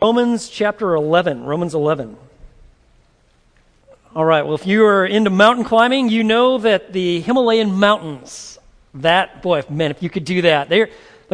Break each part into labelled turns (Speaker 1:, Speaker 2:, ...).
Speaker 1: Romans chapter 11. Romans 11. All right, well, if you are into mountain climbing, you know that the Himalayan mountains, that, boy, man, if you could do that, they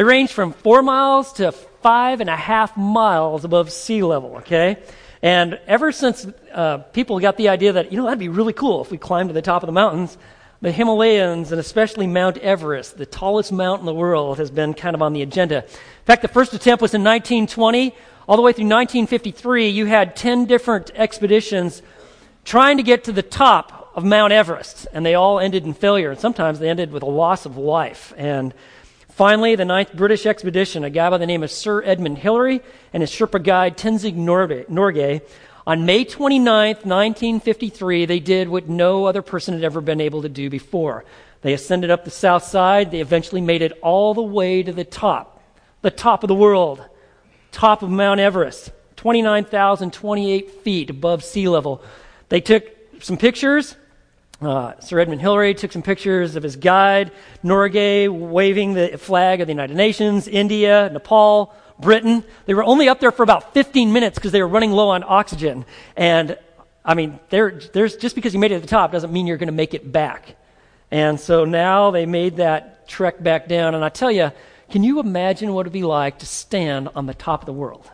Speaker 1: range from four miles to five and a half miles above sea level, okay? And ever since uh, people got the idea that, you know, that'd be really cool if we climbed to the top of the mountains, the Himalayas, and especially Mount Everest, the tallest mountain in the world, has been kind of on the agenda. In fact, the first attempt was in 1920. All the way through 1953, you had 10 different expeditions trying to get to the top of Mount Everest, and they all ended in failure. And sometimes they ended with a loss of life. And finally, the ninth British expedition, a guy by the name of Sir Edmund Hillary and his Sherpa guide Tenzing Norgay, on May 29, 1953, they did what no other person had ever been able to do before. They ascended up the south side. They eventually made it all the way to the top, the top of the world top of Mount Everest, 29,028 feet above sea level. They took some pictures. Uh, Sir Edmund Hillary took some pictures of his guide, Norgay waving the flag of the United Nations, India, Nepal, Britain. They were only up there for about 15 minutes because they were running low on oxygen. And I mean, there's just because you made it to the top doesn't mean you're going to make it back. And so now they made that trek back down. And I tell you, can you imagine what it would be like to stand on the top of the world?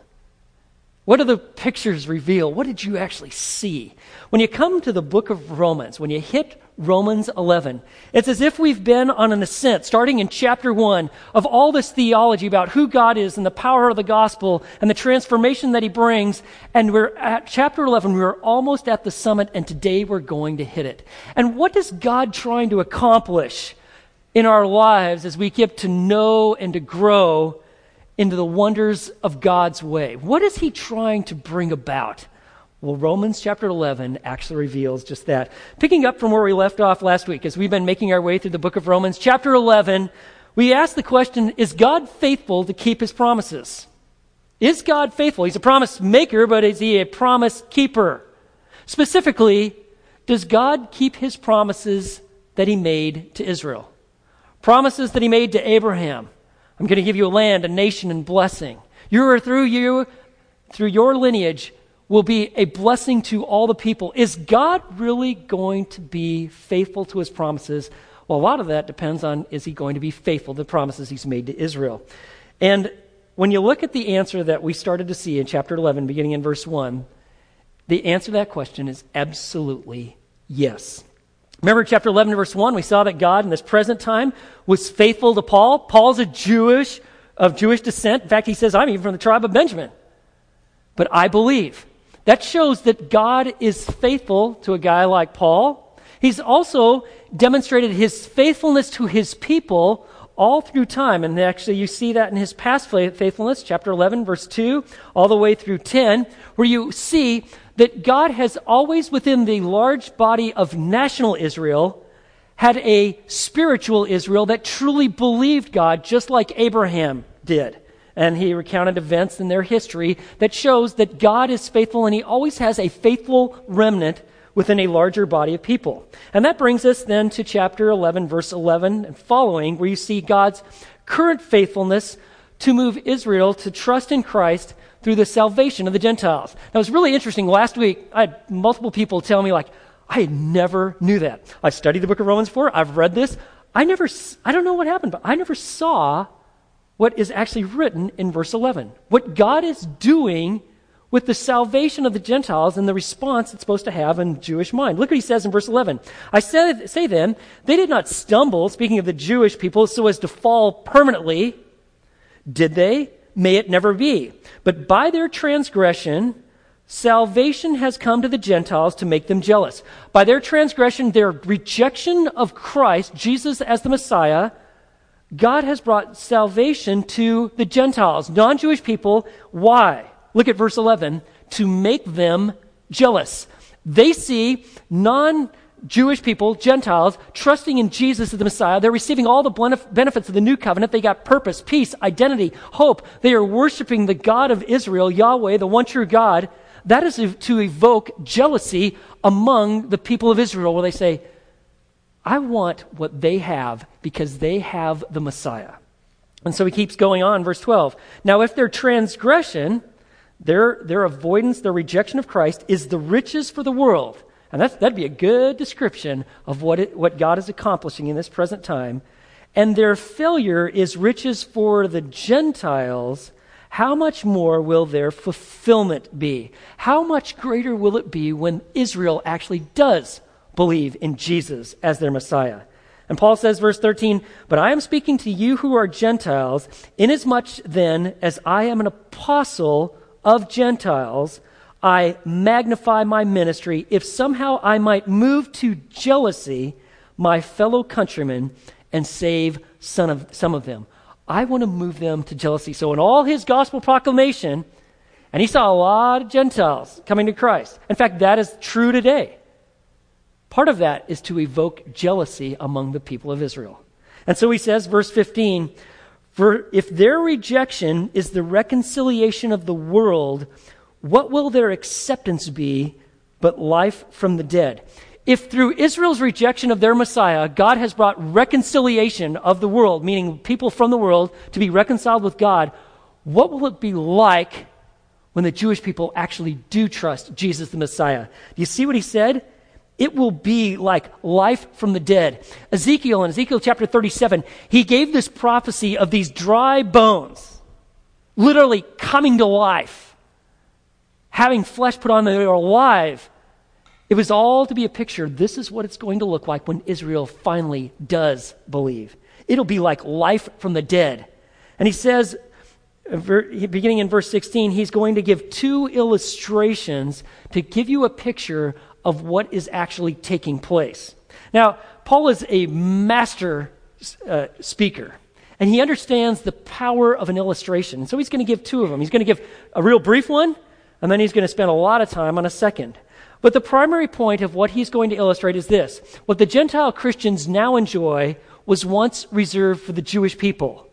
Speaker 1: What do the pictures reveal? What did you actually see? When you come to the book of Romans, when you hit Romans 11, it's as if we've been on an ascent, starting in chapter 1, of all this theology about who God is and the power of the gospel and the transformation that he brings. And we're at chapter 11, we're almost at the summit, and today we're going to hit it. And what is God trying to accomplish? In our lives as we get to know and to grow into the wonders of God's way. What is He trying to bring about? Well, Romans chapter 11 actually reveals just that. Picking up from where we left off last week, as we've been making our way through the book of Romans, chapter 11, we ask the question Is God faithful to keep His promises? Is God faithful? He's a promise maker, but is He a promise keeper? Specifically, does God keep His promises that He made to Israel? Promises that he made to Abraham. I'm going to give you a land, a nation, and blessing. You are through you, through your lineage, will be a blessing to all the people. Is God really going to be faithful to his promises? Well, a lot of that depends on is he going to be faithful to the promises he's made to Israel. And when you look at the answer that we started to see in chapter 11, beginning in verse 1, the answer to that question is absolutely yes. Remember chapter 11, verse 1, we saw that God in this present time was faithful to Paul. Paul's a Jewish, of Jewish descent. In fact, he says, I'm even from the tribe of Benjamin. But I believe. That shows that God is faithful to a guy like Paul. He's also demonstrated his faithfulness to his people all through time. And actually, you see that in his past faithfulness, chapter 11, verse 2, all the way through 10, where you see that God has always, within the large body of national Israel, had a spiritual Israel that truly believed God, just like Abraham did. And he recounted events in their history that shows that God is faithful and he always has a faithful remnant within a larger body of people. And that brings us then to chapter 11, verse 11 and following, where you see God's current faithfulness to move Israel to trust in Christ through the salvation of the Gentiles. Now, it was really interesting. Last week, I had multiple people tell me, like, I never knew that. I studied the book of Romans 4. I've read this. I never, I don't know what happened, but I never saw what is actually written in verse 11. What God is doing with the salvation of the Gentiles and the response it's supposed to have in Jewish mind. Look what he says in verse 11. I say, say then, they did not stumble, speaking of the Jewish people, so as to fall permanently. Did they? May it never be. But by their transgression, salvation has come to the Gentiles to make them jealous. By their transgression, their rejection of Christ, Jesus as the Messiah, God has brought salvation to the Gentiles, non Jewish people. Why? Look at verse 11. To make them jealous. They see non Jewish people, Gentiles, trusting in Jesus as the Messiah. They're receiving all the benefits of the new covenant. They got purpose, peace, identity, hope. They are worshiping the God of Israel, Yahweh, the one true God. That is to evoke jealousy among the people of Israel, where they say, I want what they have because they have the Messiah. And so he keeps going on, verse 12. Now, if their transgression, Their, their avoidance, their rejection of Christ is the riches for the world. And that's, that'd be a good description of what, it, what God is accomplishing in this present time. And their failure is riches for the Gentiles. How much more will their fulfillment be? How much greater will it be when Israel actually does believe in Jesus as their Messiah? And Paul says, verse 13, But I am speaking to you who are Gentiles, inasmuch then as I am an apostle of Gentiles, I magnify my ministry, if somehow I might move to jealousy my fellow countrymen and save some of, some of them. I want to move them to jealousy. So, in all his gospel proclamation, and he saw a lot of Gentiles coming to Christ. In fact, that is true today. Part of that is to evoke jealousy among the people of Israel. And so he says, verse 15, For if their rejection is the reconciliation of the world, what will their acceptance be but life from the dead? If through Israel's rejection of their Messiah, God has brought reconciliation of the world, meaning people from the world to be reconciled with God, what will it be like when the Jewish people actually do trust Jesus the Messiah? Do you see what he said? It will be like life from the dead. Ezekiel, in Ezekiel chapter 37, he gave this prophecy of these dry bones literally coming to life, having flesh put on they were alive. It was all to be a picture. This is what it's going to look like when Israel finally does believe. It'll be like life from the dead. And he says, beginning in verse 16, he's going to give two illustrations to give you a picture of what is actually taking place. Now, Paul is a master uh, speaker, and he understands the power of an illustration. So he's going to give two of them. He's going to give a real brief one, and then he's going to spend a lot of time on a second. But the primary point of what he's going to illustrate is this what the Gentile Christians now enjoy was once reserved for the Jewish people.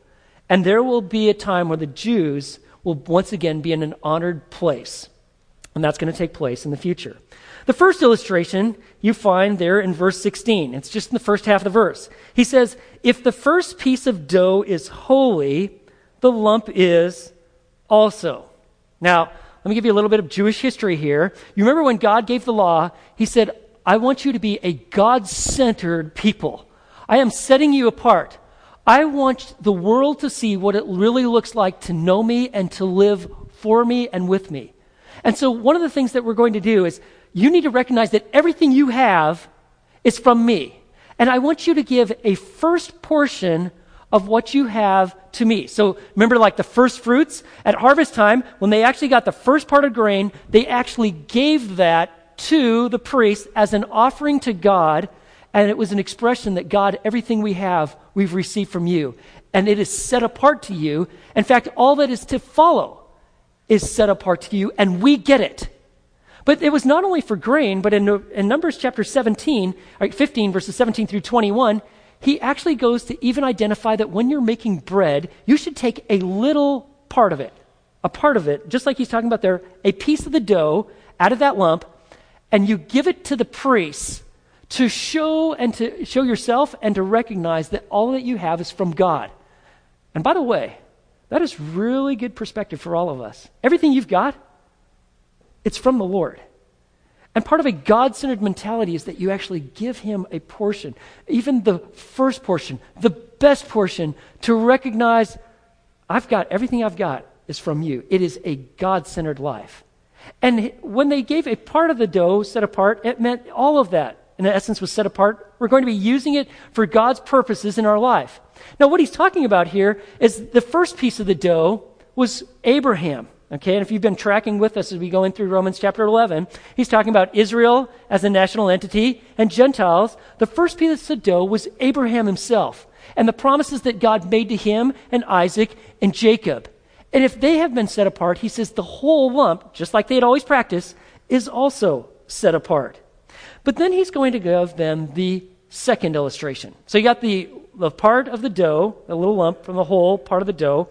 Speaker 1: And there will be a time where the Jews will once again be in an honored place. And that's going to take place in the future. The first illustration you find there in verse 16. It's just in the first half of the verse. He says, If the first piece of dough is holy, the lump is also. Now, let me give you a little bit of Jewish history here. You remember when God gave the law, He said, I want you to be a God centered people. I am setting you apart. I want the world to see what it really looks like to know me and to live for me and with me. And so, one of the things that we're going to do is you need to recognize that everything you have is from me. And I want you to give a first portion of what you have to me. So remember, like the first fruits at harvest time, when they actually got the first part of grain, they actually gave that to the priest as an offering to God. And it was an expression that God, everything we have, we've received from you. And it is set apart to you. In fact, all that is to follow is set apart to you, and we get it. But it was not only for grain, but in, in Numbers chapter 17, 15, verses 17 through 21, he actually goes to even identify that when you're making bread, you should take a little part of it, a part of it, just like he's talking about there, a piece of the dough out of that lump, and you give it to the priests to show and to show yourself and to recognize that all that you have is from God. And by the way, that is really good perspective for all of us. Everything you've got, it's from the Lord. And part of a God centered mentality is that you actually give Him a portion, even the first portion, the best portion, to recognize I've got everything I've got is from you. It is a God centered life. And when they gave a part of the dough set apart, it meant all of that, in essence, was set apart. We're going to be using it for God's purposes in our life. Now, what he's talking about here is the first piece of the dough was Abraham. Okay, and if you've been tracking with us as we go in through Romans chapter 11, he's talking about Israel as a national entity and Gentiles. The first piece of dough was Abraham himself and the promises that God made to him and Isaac and Jacob. And if they have been set apart, he says the whole lump, just like they had always practiced, is also set apart. But then he's going to give them the second illustration. So you got the, the part of the dough, the little lump from the whole part of the dough.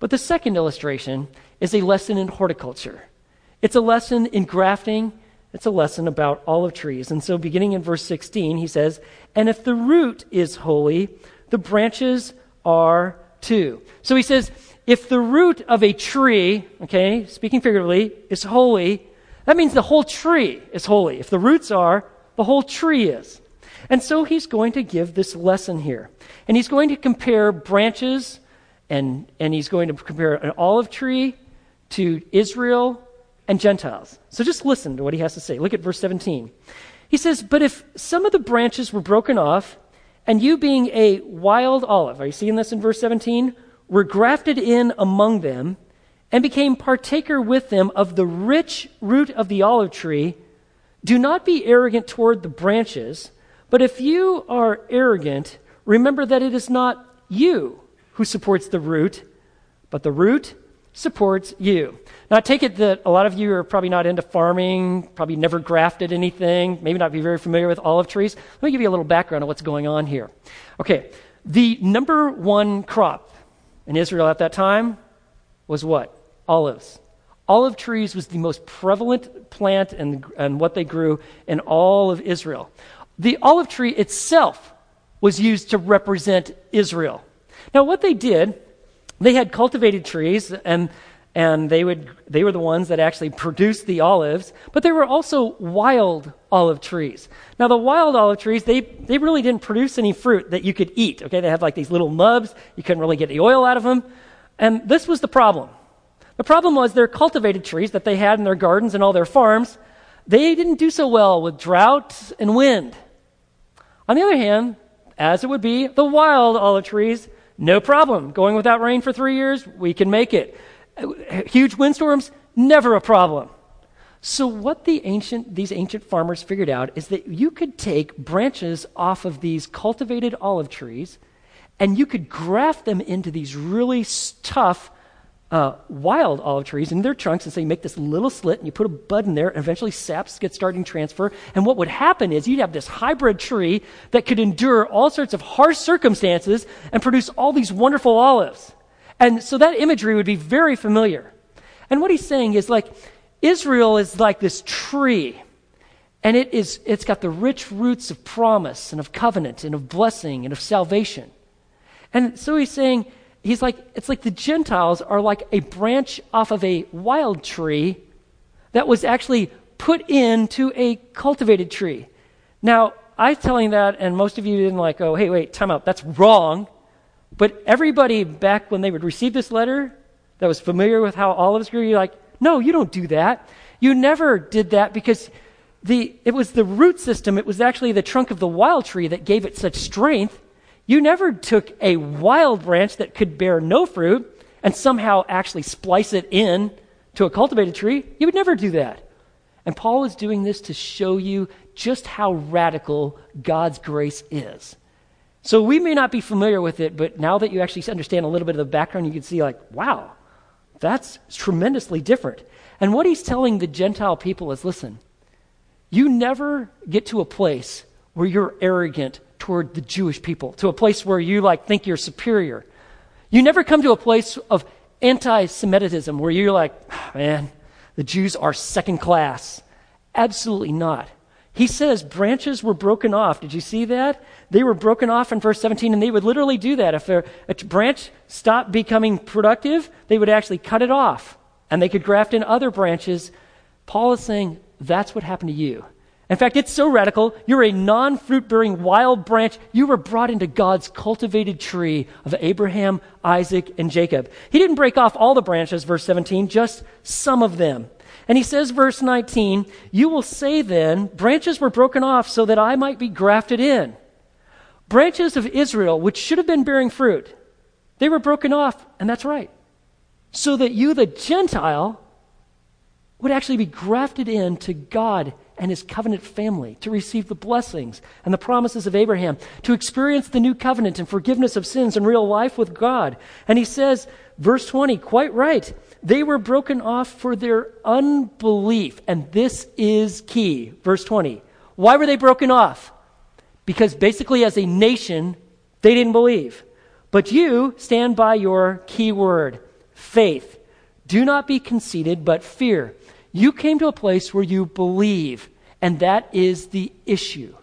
Speaker 1: But the second illustration is a lesson in horticulture. It's a lesson in grafting. It's a lesson about olive trees. And so, beginning in verse 16, he says, And if the root is holy, the branches are too. So he says, if the root of a tree, okay, speaking figuratively, is holy, that means the whole tree is holy. If the roots are, the whole tree is. And so he's going to give this lesson here. And he's going to compare branches and, and he's going to compare an olive tree to Israel and Gentiles. So just listen to what he has to say. Look at verse 17. He says, But if some of the branches were broken off, and you being a wild olive, are you seeing this in verse 17? Were grafted in among them, and became partaker with them of the rich root of the olive tree, do not be arrogant toward the branches, but if you are arrogant, remember that it is not you who supports the root, but the root supports you. Now, I take it that a lot of you are probably not into farming, probably never grafted anything, maybe not be very familiar with olive trees. Let me give you a little background on what's going on here. Okay, the number one crop in Israel at that time was what? Olives. Olive trees was the most prevalent plant and, and what they grew in all of Israel. The olive tree itself was used to represent Israel. Now, what they did, they had cultivated trees, and, and they, would, they were the ones that actually produced the olives, but there were also wild olive trees. Now, the wild olive trees, they, they really didn't produce any fruit that you could eat. Okay, they had like these little nubs, you couldn't really get the oil out of them. And this was the problem. The problem was their cultivated trees that they had in their gardens and all their farms, they didn't do so well with drought and wind. On the other hand, as it would be, the wild olive trees, no problem. Going without rain for three years, we can make it. Huge windstorms, never a problem. So, what the ancient, these ancient farmers figured out is that you could take branches off of these cultivated olive trees and you could graft them into these really tough uh, wild olive trees in their trunks and so you make this little slit and you put a bud in there and eventually saps get starting transfer. And what would happen is you'd have this hybrid tree that could endure all sorts of harsh circumstances and produce all these wonderful olives. And so that imagery would be very familiar. And what he's saying is like israel is like this tree and it is it's got the rich roots of promise and of covenant and of blessing and of salvation. And so he's saying he's like, it's like the Gentiles are like a branch off of a wild tree that was actually put into a cultivated tree. Now, I'm telling that, and most of you didn't like, oh, hey, wait, time out. That's wrong. But everybody back when they would receive this letter that was familiar with how olives grew, you're like, no, you don't do that. You never did that because the, it was the root system, it was actually the trunk of the wild tree that gave it such strength you never took a wild branch that could bear no fruit and somehow actually splice it in to a cultivated tree. You would never do that. And Paul is doing this to show you just how radical God's grace is. So we may not be familiar with it, but now that you actually understand a little bit of the background, you can see, like, wow, that's tremendously different. And what he's telling the Gentile people is listen, you never get to a place where you're arrogant toward the Jewish people, to a place where you like think you're superior. You never come to a place of anti-Semitism where you're like, oh, man, the Jews are second class. Absolutely not. He says branches were broken off. Did you see that? They were broken off in verse 17, and they would literally do that. If a branch stopped becoming productive, they would actually cut it off, and they could graft in other branches. Paul is saying that's what happened to you. In fact, it's so radical, you're a non fruit bearing wild branch. You were brought into God's cultivated tree of Abraham, Isaac, and Jacob. He didn't break off all the branches, verse 17, just some of them. And he says, verse 19, You will say then, branches were broken off so that I might be grafted in. Branches of Israel, which should have been bearing fruit, they were broken off, and that's right. So that you, the Gentile, would actually be grafted in to God and his covenant family, to receive the blessings and the promises of Abraham, to experience the new covenant and forgiveness of sins and real life with God. And he says, verse 20, quite right, they were broken off for their unbelief. And this is key. Verse 20. Why were they broken off? Because basically, as a nation, they didn't believe. But you stand by your key word faith. Do not be conceited, but fear. You came to a place where you believe. And that is the issue.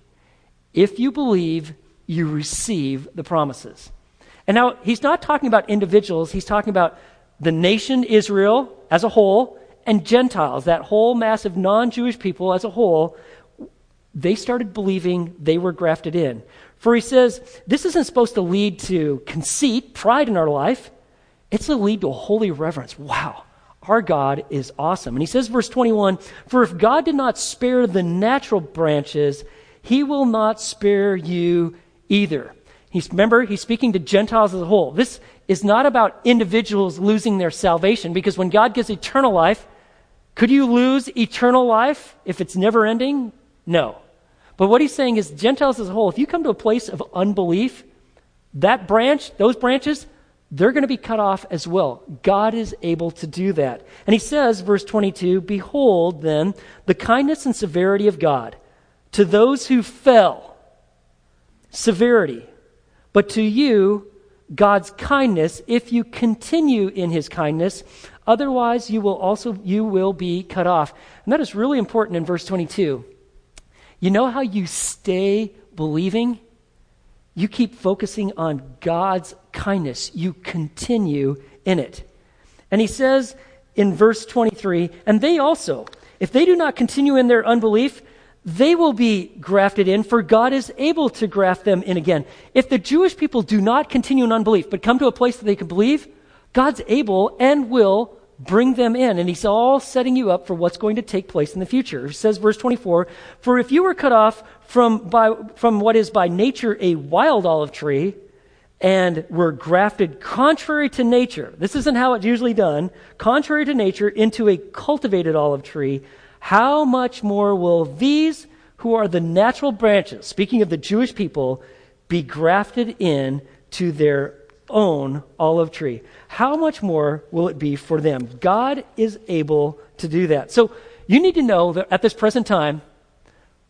Speaker 1: If you believe, you receive the promises. And now, he's not talking about individuals, he's talking about the nation Israel as a whole and Gentiles, that whole mass of non Jewish people as a whole, they started believing they were grafted in. For he says, this isn't supposed to lead to conceit, pride in our life. It's to lead to a holy reverence. Wow, our God is awesome. And he says, verse 21 For if God did not spare the natural branches, he will not spare you either. He's, remember, he's speaking to Gentiles as a whole. This is not about individuals losing their salvation because when God gives eternal life, could you lose eternal life if it's never ending? No. But what he's saying is, Gentiles as a whole, if you come to a place of unbelief, that branch, those branches, they're going to be cut off as well. God is able to do that. And he says, verse 22, Behold, then, the kindness and severity of God to those who fell. Severity. But to you, God's kindness, if you continue in his kindness, otherwise you will also you will be cut off. And that is really important in verse 22. You know how you stay believing? You keep focusing on God's kindness. You continue in it. And he says in verse 23 and they also, if they do not continue in their unbelief, they will be grafted in, for God is able to graft them in again. If the Jewish people do not continue in unbelief, but come to a place that they can believe, God's able and will bring them in. And he's all setting you up for what's going to take place in the future. He says, verse 24, For if you were cut off from, by, from what is by nature a wild olive tree, and were grafted contrary to nature, this isn't how it's usually done, contrary to nature, into a cultivated olive tree, how much more will these who are the natural branches, speaking of the Jewish people, be grafted in to their own olive tree? How much more will it be for them? God is able to do that. So you need to know that at this present time,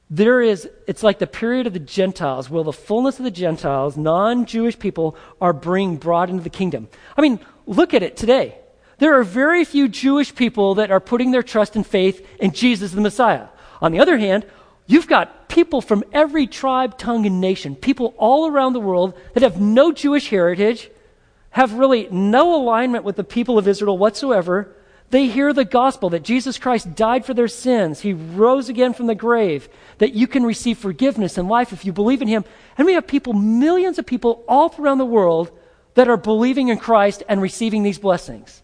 Speaker 1: there is, it's like the period of the Gentiles, where the fullness of the Gentiles, non Jewish people, are being brought into the kingdom. I mean, look at it today. There are very few Jewish people that are putting their trust and faith in Jesus the Messiah. On the other hand, you've got people from every tribe, tongue, and nation, people all around the world that have no Jewish heritage, have really no alignment with the people of Israel whatsoever. They hear the gospel that Jesus Christ died for their sins. He rose again from the grave, that you can receive forgiveness and life if you believe in Him. And we have people, millions of people all around the world that are believing in Christ and receiving these blessings.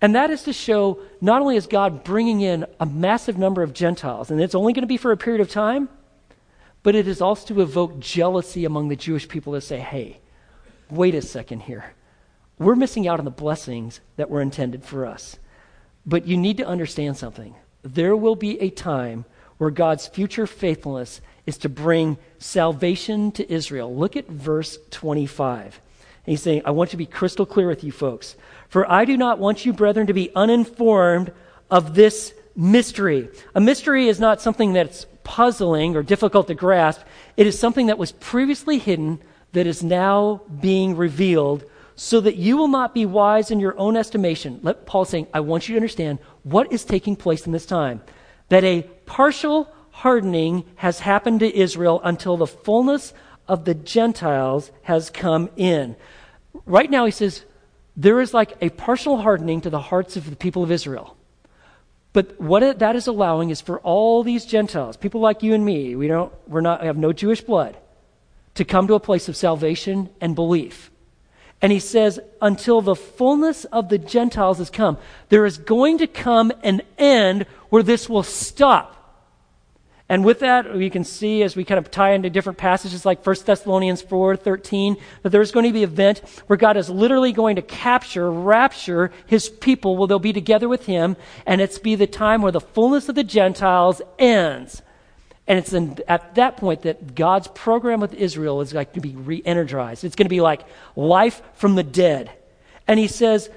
Speaker 1: And that is to show not only is God bringing in a massive number of Gentiles, and it's only going to be for a period of time, but it is also to evoke jealousy among the Jewish people to say, hey, wait a second here. We're missing out on the blessings that were intended for us. But you need to understand something. There will be a time where God's future faithfulness is to bring salvation to Israel. Look at verse 25. And he's saying, I want to be crystal clear with you folks. For I do not want you, brethren, to be uninformed of this mystery. A mystery is not something that's puzzling or difficult to grasp, it is something that was previously hidden that is now being revealed so that you will not be wise in your own estimation. Let Paul saying, I want you to understand what is taking place in this time. That a partial hardening has happened to Israel until the fullness of the Gentiles has come in. Right now, he says, there is like a partial hardening to the hearts of the people of Israel. But what that is allowing is for all these Gentiles, people like you and me, we don't, we're not, we have no Jewish blood, to come to a place of salvation and belief. And he says, until the fullness of the Gentiles has come, there is going to come an end where this will stop. And with that, we can see as we kind of tie into different passages like 1 Thessalonians 4 13, that there's going to be an event where God is literally going to capture, rapture his people where they'll be together with him, and it's be the time where the fullness of the Gentiles ends. And it's in, at that point that God's program with Israel is like to be re energized. It's going to be like life from the dead. And he says,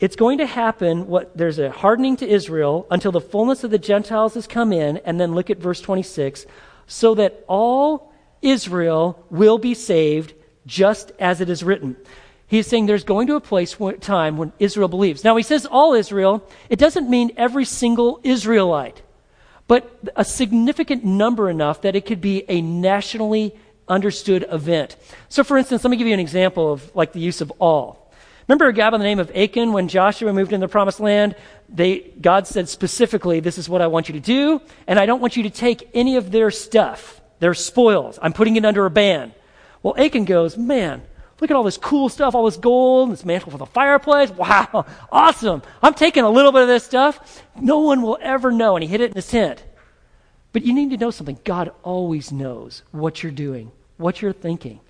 Speaker 1: it's going to happen what there's a hardening to Israel until the fullness of the Gentiles has come in and then look at verse 26 so that all Israel will be saved just as it is written. He's saying there's going to a place time when Israel believes. Now he says all Israel, it doesn't mean every single Israelite, but a significant number enough that it could be a nationally understood event. So for instance, let me give you an example of like the use of all. Remember a guy by the name of Achan when Joshua moved into the promised land? They, God said specifically, This is what I want you to do, and I don't want you to take any of their stuff, their spoils. I'm putting it under a ban. Well, Achan goes, Man, look at all this cool stuff, all this gold, this mantle for the fireplace. Wow, awesome. I'm taking a little bit of this stuff. No one will ever know. And he hid it in his tent. But you need to know something. God always knows what you're doing, what you're thinking.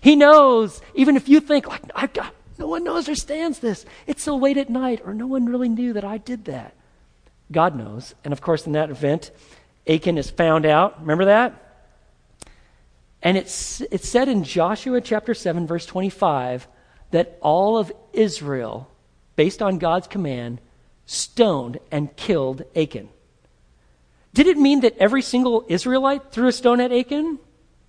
Speaker 1: He knows, even if you think, like, I've got, no one knows or understands this. It's so late at night, or no one really knew that I did that. God knows. And of course, in that event, Achan is found out. Remember that? And it's, it's said in Joshua chapter 7, verse 25, that all of Israel, based on God's command, stoned and killed Achan. Did it mean that every single Israelite threw a stone at Achan?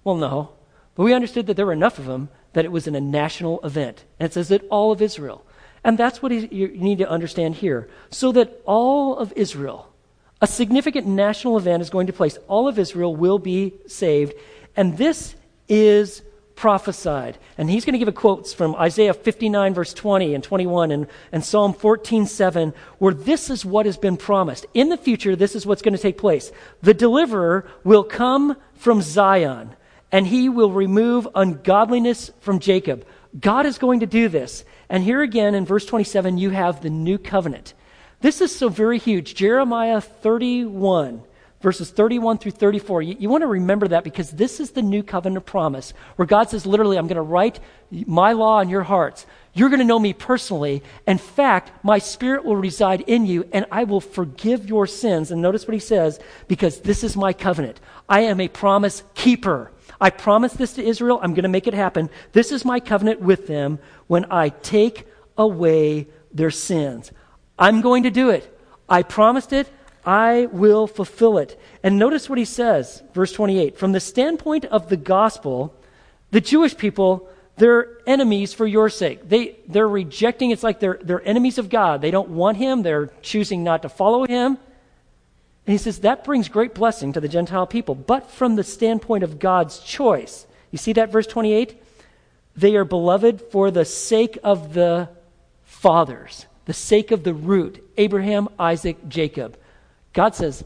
Speaker 1: Well, no. But we understood that there were enough of them that it was in a national event. And it says that all of Israel. And that's what you need to understand here. So that all of Israel, a significant national event is going to place. All of Israel will be saved. And this is prophesied. And he's going to give a quotes from Isaiah 59, verse 20 and 21, and, and Psalm 14, 7, where this is what has been promised. In the future, this is what's going to take place. The deliverer will come from Zion and he will remove ungodliness from Jacob. God is going to do this. And here again in verse 27, you have the new covenant. This is so very huge. Jeremiah 31, verses 31 through 34. You, you want to remember that because this is the new covenant promise where God says, literally, I'm going to write my law on your hearts. You're going to know me personally. In fact, my spirit will reside in you and I will forgive your sins. And notice what he says because this is my covenant. I am a promise keeper. I promised this to Israel. I'm going to make it happen. This is my covenant with them when I take away their sins. I'm going to do it. I promised it. I will fulfill it. And notice what he says, verse 28. From the standpoint of the gospel, the Jewish people, they're enemies for your sake. They, they're rejecting, it's like they're, they're enemies of God. They don't want him. They're choosing not to follow him. And he says that brings great blessing to the Gentile people. But from the standpoint of God's choice, you see that verse 28? They are beloved for the sake of the fathers, the sake of the root Abraham, Isaac, Jacob. God says,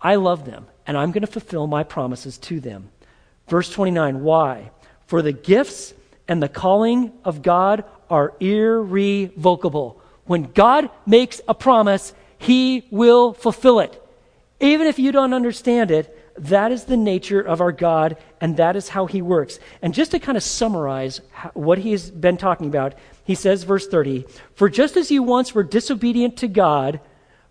Speaker 1: I love them, and I'm going to fulfill my promises to them. Verse 29 Why? For the gifts and the calling of God are irrevocable. When God makes a promise, he will fulfill it. Even if you don't understand it, that is the nature of our God, and that is how He works. And just to kind of summarize what He's been talking about, He says, verse 30 For just as you once were disobedient to God,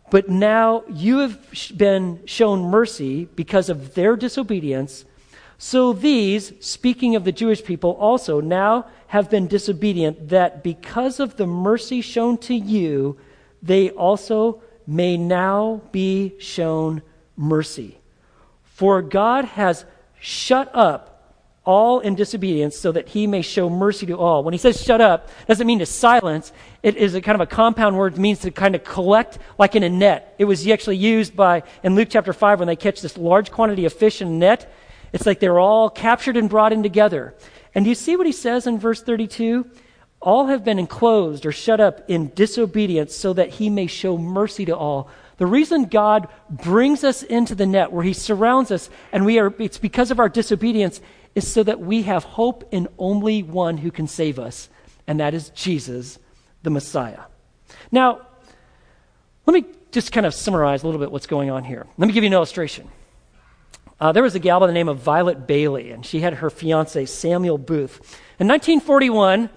Speaker 1: but now you have been shown mercy because of their disobedience, so these, speaking of the Jewish people, also now have been disobedient, that because of the mercy shown to you, they also may now be shown mercy. For God has shut up all in disobedience so that he may show mercy to all. When he says shut up, doesn't mean to silence. It is a kind of a compound word. It means to kind of collect like in a net. It was actually used by, in Luke chapter 5, when they catch this large quantity of fish in a net. It's like they're all captured and brought in together. And do you see what he says in verse 32? All have been enclosed or shut up in disobedience so that he may show mercy to all. The reason God brings us into the net where he surrounds us and we are it's because of our disobedience is so that we have hope in only one who can save us, and that is Jesus, the Messiah. Now, let me just kind of summarize a little bit what's going on here. Let me give you an illustration. Uh, there was a gal by the name of Violet Bailey, and she had her fiance, Samuel Booth. In 1941,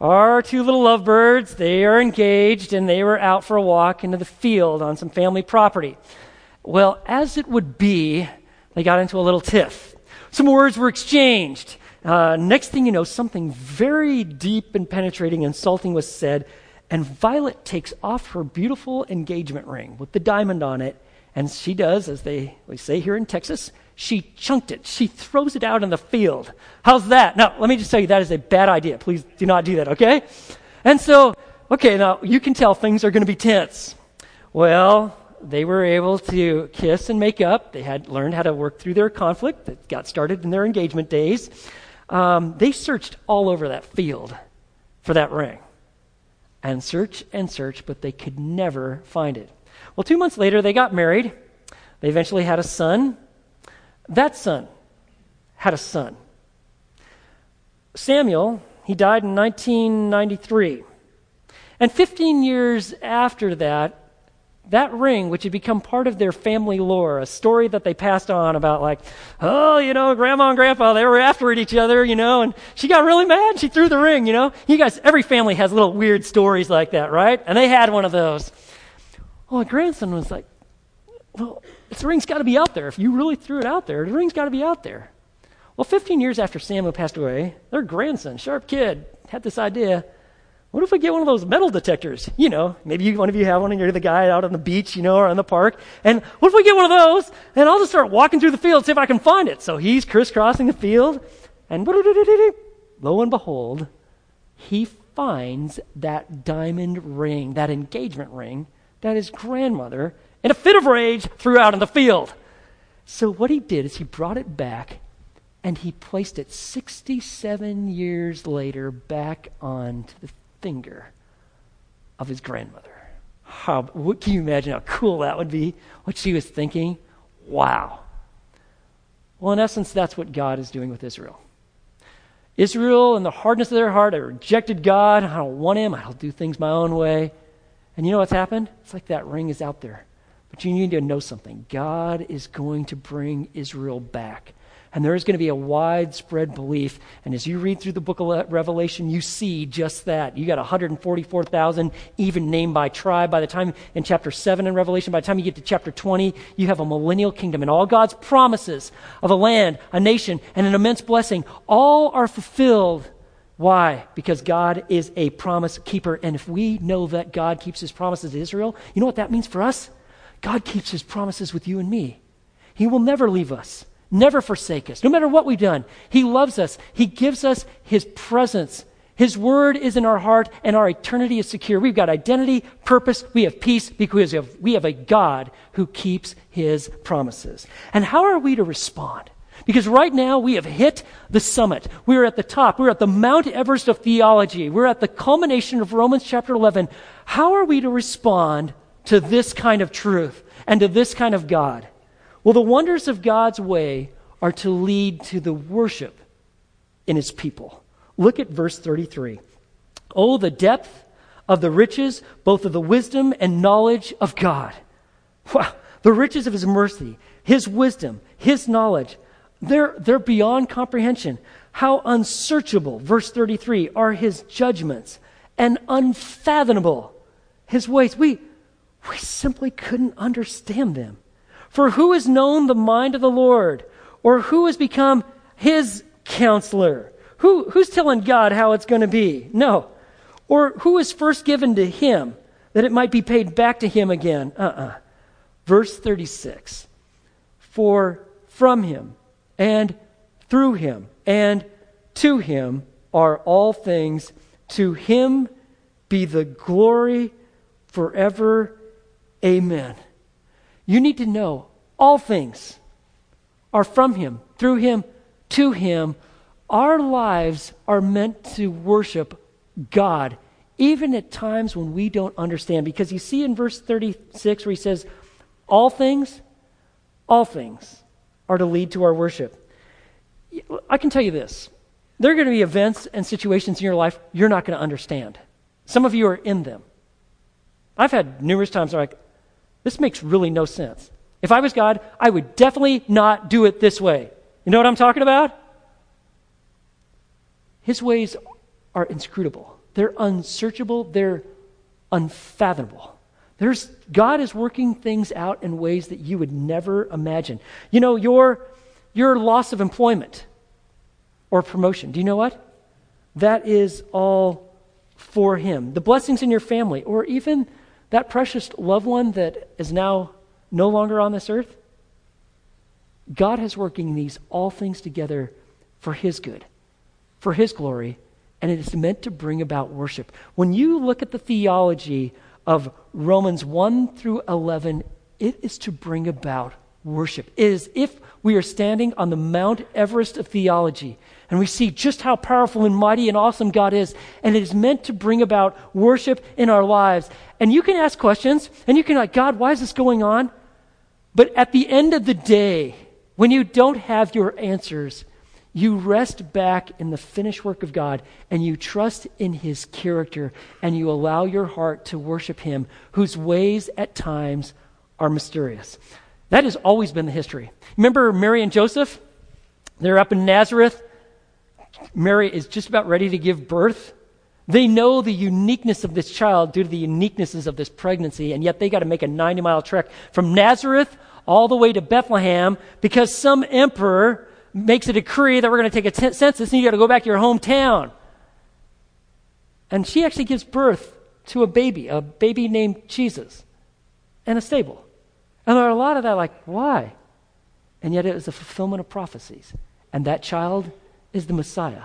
Speaker 1: our two little lovebirds, they are engaged and they were out for a walk into the field on some family property. Well, as it would be, they got into a little tiff. Some words were exchanged. Uh, next thing you know, something very deep and penetrating, and insulting was said, and Violet takes off her beautiful engagement ring with the diamond on it, and she does, as they we say here in Texas, she chunked it. She throws it out in the field. How's that? Now, let me just tell you that is a bad idea. Please do not do that, okay? And so, okay, now you can tell things are going to be tense. Well, they were able to kiss and make up. They had learned how to work through their conflict that got started in their engagement days. Um, they searched all over that field for that ring. and search and search, but they could never find it. Well, two months later, they got married. They eventually had a son. That son had a son. Samuel, he died in 1993. And 15 years after that, that ring, which had become part of their family lore, a story that they passed on about, like, oh, you know, grandma and grandpa, they were after each other, you know, and she got really mad. She threw the ring, you know. You guys, every family has little weird stories like that, right? And they had one of those. Well, a grandson was like, well, the ring's got to be out there. If you really threw it out there, the ring's got to be out there. Well, 15 years after Samuel passed away, their grandson, sharp kid, had this idea what if we get one of those metal detectors? You know, maybe you, one of you have one and you're the guy out on the beach, you know, or in the park. And what if we get one of those and I'll just start walking through the field, see if I can find it. So he's crisscrossing the field and lo and behold, he finds that diamond ring, that engagement ring that his grandmother, in a fit of rage, threw out in the field. So what he did is he brought it back and he placed it 67 years later back onto the finger of his grandmother. How, what, can you imagine how cool that would be? What she was thinking? Wow. Well, in essence, that's what God is doing with Israel. Israel, in the hardness of their heart, I rejected God. I don't want Him. I'll do things my own way. And you know what's happened? It's like that ring is out there. But you need to know something. God is going to bring Israel back. And there is going to be a widespread belief. And as you read through the book of Revelation, you see just that. You got 144,000 even named by tribe. By the time in chapter 7 in Revelation, by the time you get to chapter 20, you have a millennial kingdom. And all God's promises of a land, a nation, and an immense blessing all are fulfilled. Why? Because God is a promise keeper. And if we know that God keeps his promises to Israel, you know what that means for us? God keeps his promises with you and me. He will never leave us never forsake us, no matter what we've done. He loves us. He gives us His presence. His word is in our heart, and our eternity is secure. We've got identity, purpose, we have peace because we have, we have a God who keeps His promises. And how are we to respond? Because right now we have hit the summit. We're at the top. We're at the Mount Everest of theology. We're at the culmination of Romans chapter 11. How are we to respond to this kind of truth and to this kind of God? Well, the wonders of God's way are to lead to the worship in his people. Look at verse 33. Oh, the depth of the riches, both of the wisdom and knowledge of God. Wow, the riches of his mercy, his wisdom, his knowledge, they're, they're beyond comprehension. How unsearchable, verse 33, are his judgments and unfathomable his ways. We, we simply couldn't understand them. For who has known the mind of the Lord? Or who has become his counselor? Who, who's telling God how it's going to be? No. Or who is first given to him that it might be paid back to him again? Uh uh-uh. uh Verse 36 For from him and through him and to him are all things. To him be the glory forever. Amen. You need to know all things are from Him, through Him, to Him. Our lives are meant to worship God, even at times when we don't understand. Because you see in verse 36 where He says, All things, all things are to lead to our worship. I can tell you this there are going to be events and situations in your life you're not going to understand. Some of you are in them. I've had numerous times where like, this makes really no sense. If I was God, I would definitely not do it this way. You know what I'm talking about? His ways are inscrutable. They're unsearchable. They're unfathomable. There's, God is working things out in ways that you would never imagine. You know, your, your loss of employment or promotion, do you know what? That is all for Him. The blessings in your family, or even that precious loved one that is now no longer on this earth, God has working these all things together for His good, for His glory, and it is meant to bring about worship. When you look at the theology of Romans 1 through 11, it is to bring about worship. It is if we are standing on the Mount Everest of theology and we see just how powerful and mighty and awesome God is, and it is meant to bring about worship in our lives. And you can ask questions, and you can like, God, why is this going on? But at the end of the day, when you don't have your answers, you rest back in the finished work of God and you trust in His character and you allow your heart to worship Him, whose ways at times are mysterious. That has always been the history. Remember Mary and Joseph? They're up in Nazareth. Mary is just about ready to give birth. They know the uniqueness of this child due to the uniquenesses of this pregnancy, and yet they got to make a 90 mile trek from Nazareth all the way to Bethlehem because some emperor makes a decree that we're going to take a t- census and you got to go back to your hometown. And she actually gives birth to a baby, a baby named Jesus, in a stable. And there are a lot of that, like, why? And yet it was a fulfillment of prophecies. And that child is the Messiah.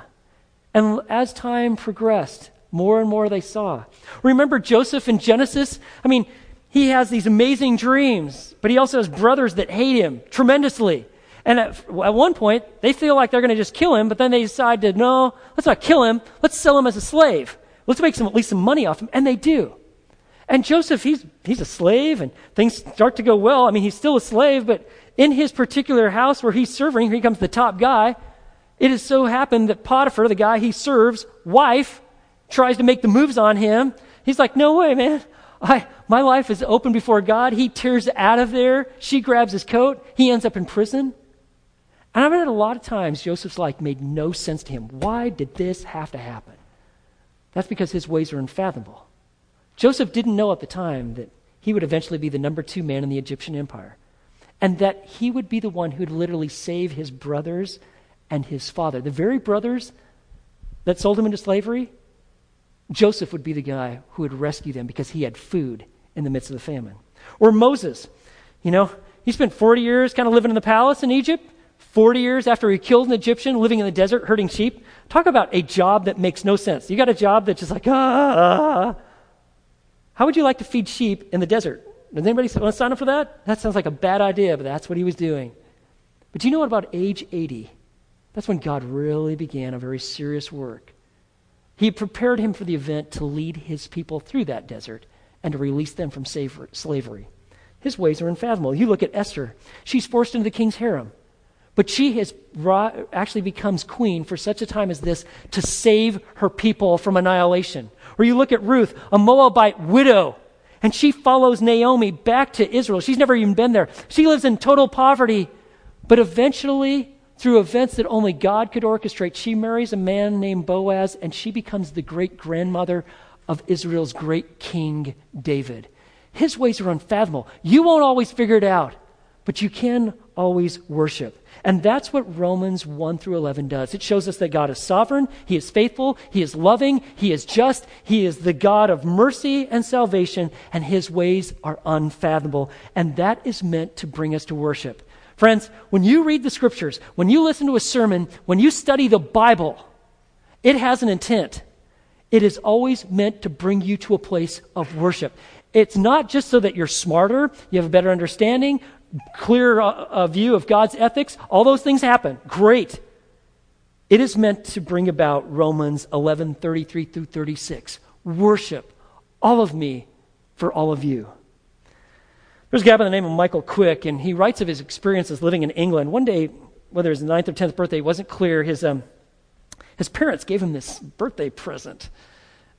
Speaker 1: And as time progressed, more and more they saw. Remember Joseph in Genesis? I mean, he has these amazing dreams, but he also has brothers that hate him tremendously. And at, at one point, they feel like they're going to just kill him, but then they decide to, no, let's not kill him. Let's sell him as a slave. Let's make some, at least some money off him. And they do. And Joseph, he's, he's a slave, and things start to go well. I mean, he's still a slave, but in his particular house where he's serving, he becomes the top guy. It has so happened that Potiphar, the guy he serves, wife, tries to make the moves on him. He's like, no way, man. I, my life is open before God. He tears out of there. She grabs his coat. He ends up in prison. And I've read a lot of times Joseph's life made no sense to him. Why did this have to happen? That's because his ways are unfathomable. Joseph didn't know at the time that he would eventually be the number two man in the Egyptian empire, and that he would be the one who'd literally save his brothers and his father. The very brothers that sold him into slavery, Joseph would be the guy who would rescue them because he had food in the midst of the famine. Or Moses, you know, he spent 40 years kind of living in the palace in Egypt. 40 years after he killed an Egyptian living in the desert herding sheep. Talk about a job that makes no sense. You got a job that's just like, ah. How would you like to feed sheep in the desert? Does anybody want to sign up for that? That sounds like a bad idea, but that's what he was doing. But do you know what about age 80? That's when God really began a very serious work. He prepared him for the event to lead his people through that desert and to release them from slavery. His ways are unfathomable. You look at Esther. She's forced into the king's harem. But she has actually becomes queen for such a time as this to save her people from annihilation. Or you look at Ruth, a Moabite widow, and she follows Naomi back to Israel. She's never even been there. She lives in total poverty, but eventually, through events that only God could orchestrate, she marries a man named Boaz, and she becomes the great grandmother of Israel's great king, David. His ways are unfathomable. You won't always figure it out, but you can always worship. And that's what Romans 1 through 11 does. It shows us that God is sovereign, He is faithful, He is loving, He is just, He is the God of mercy and salvation, and His ways are unfathomable. And that is meant to bring us to worship. Friends, when you read the scriptures, when you listen to a sermon, when you study the Bible, it has an intent. It is always meant to bring you to a place of worship. It's not just so that you're smarter, you have a better understanding, clearer uh, view of God's ethics, all those things happen. Great. It is meant to bring about Romans 11 33 through 36. Worship all of me for all of you. There's a guy by the name of Michael Quicke, and he writes of his experiences living in England. One day, whether it was the ninth or tenth birthday, it wasn't clear. His, um, his parents gave him this birthday present.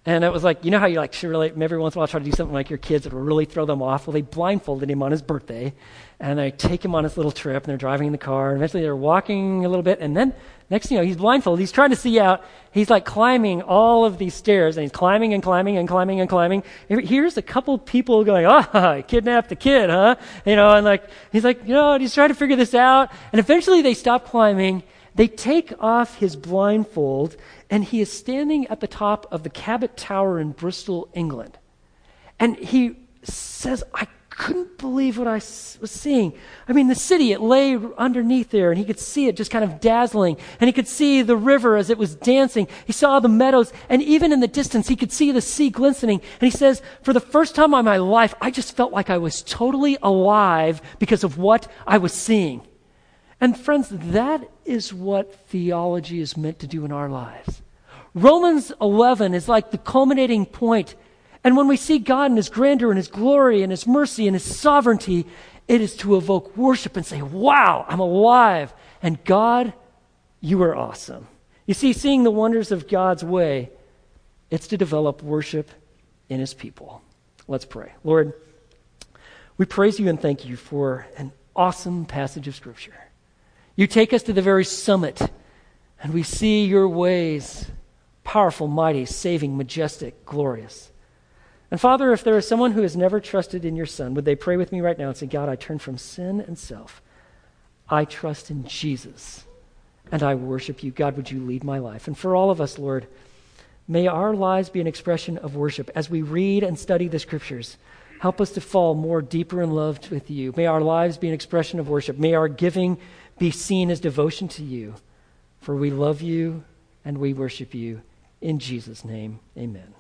Speaker 1: And it was like, you know how you like really, every once in a while try to do something like your kids that will really throw them off? Well, they blindfolded him on his birthday, and they take him on his little trip, and they're driving in the car, and eventually they're walking a little bit, and then next thing you know, he's blindfolded. He's trying to see out. He's like climbing all of these stairs, and he's climbing and climbing and climbing and climbing. Here's a couple people going, oh, I kidnapped the kid, huh? You know, and like, he's like, you know, he's trying to figure this out. And eventually they stop climbing, they take off his blindfold, and he is standing at the top of the Cabot Tower in Bristol, England. And he says, I couldn't believe what I was seeing. I mean, the city, it lay underneath there, and he could see it just kind of dazzling. And he could see the river as it was dancing. He saw the meadows, and even in the distance, he could see the sea glistening. And he says, For the first time in my life, I just felt like I was totally alive because of what I was seeing. And friends, that is what theology is meant to do in our lives. Romans 11 is like the culminating point. and when we see God in His grandeur and His glory and His mercy and His sovereignty, it is to evoke worship and say, Wow, I'm alive. And God, you are awesome. You see, seeing the wonders of God's way, it's to develop worship in His people. Let's pray. Lord, we praise you and thank you for an awesome passage of Scripture. You take us to the very summit, and we see your ways powerful, mighty, saving, majestic, glorious. And Father, if there is someone who has never trusted in your Son, would they pray with me right now and say, God, I turn from sin and self. I trust in Jesus and I worship you. God, would you lead my life? And for all of us, Lord, may our lives be an expression of worship. As we read and study the scriptures, help us to fall more deeper in love with you. May our lives be an expression of worship. May our giving be seen as devotion to you. For we love you and we worship you. In Jesus' name, amen.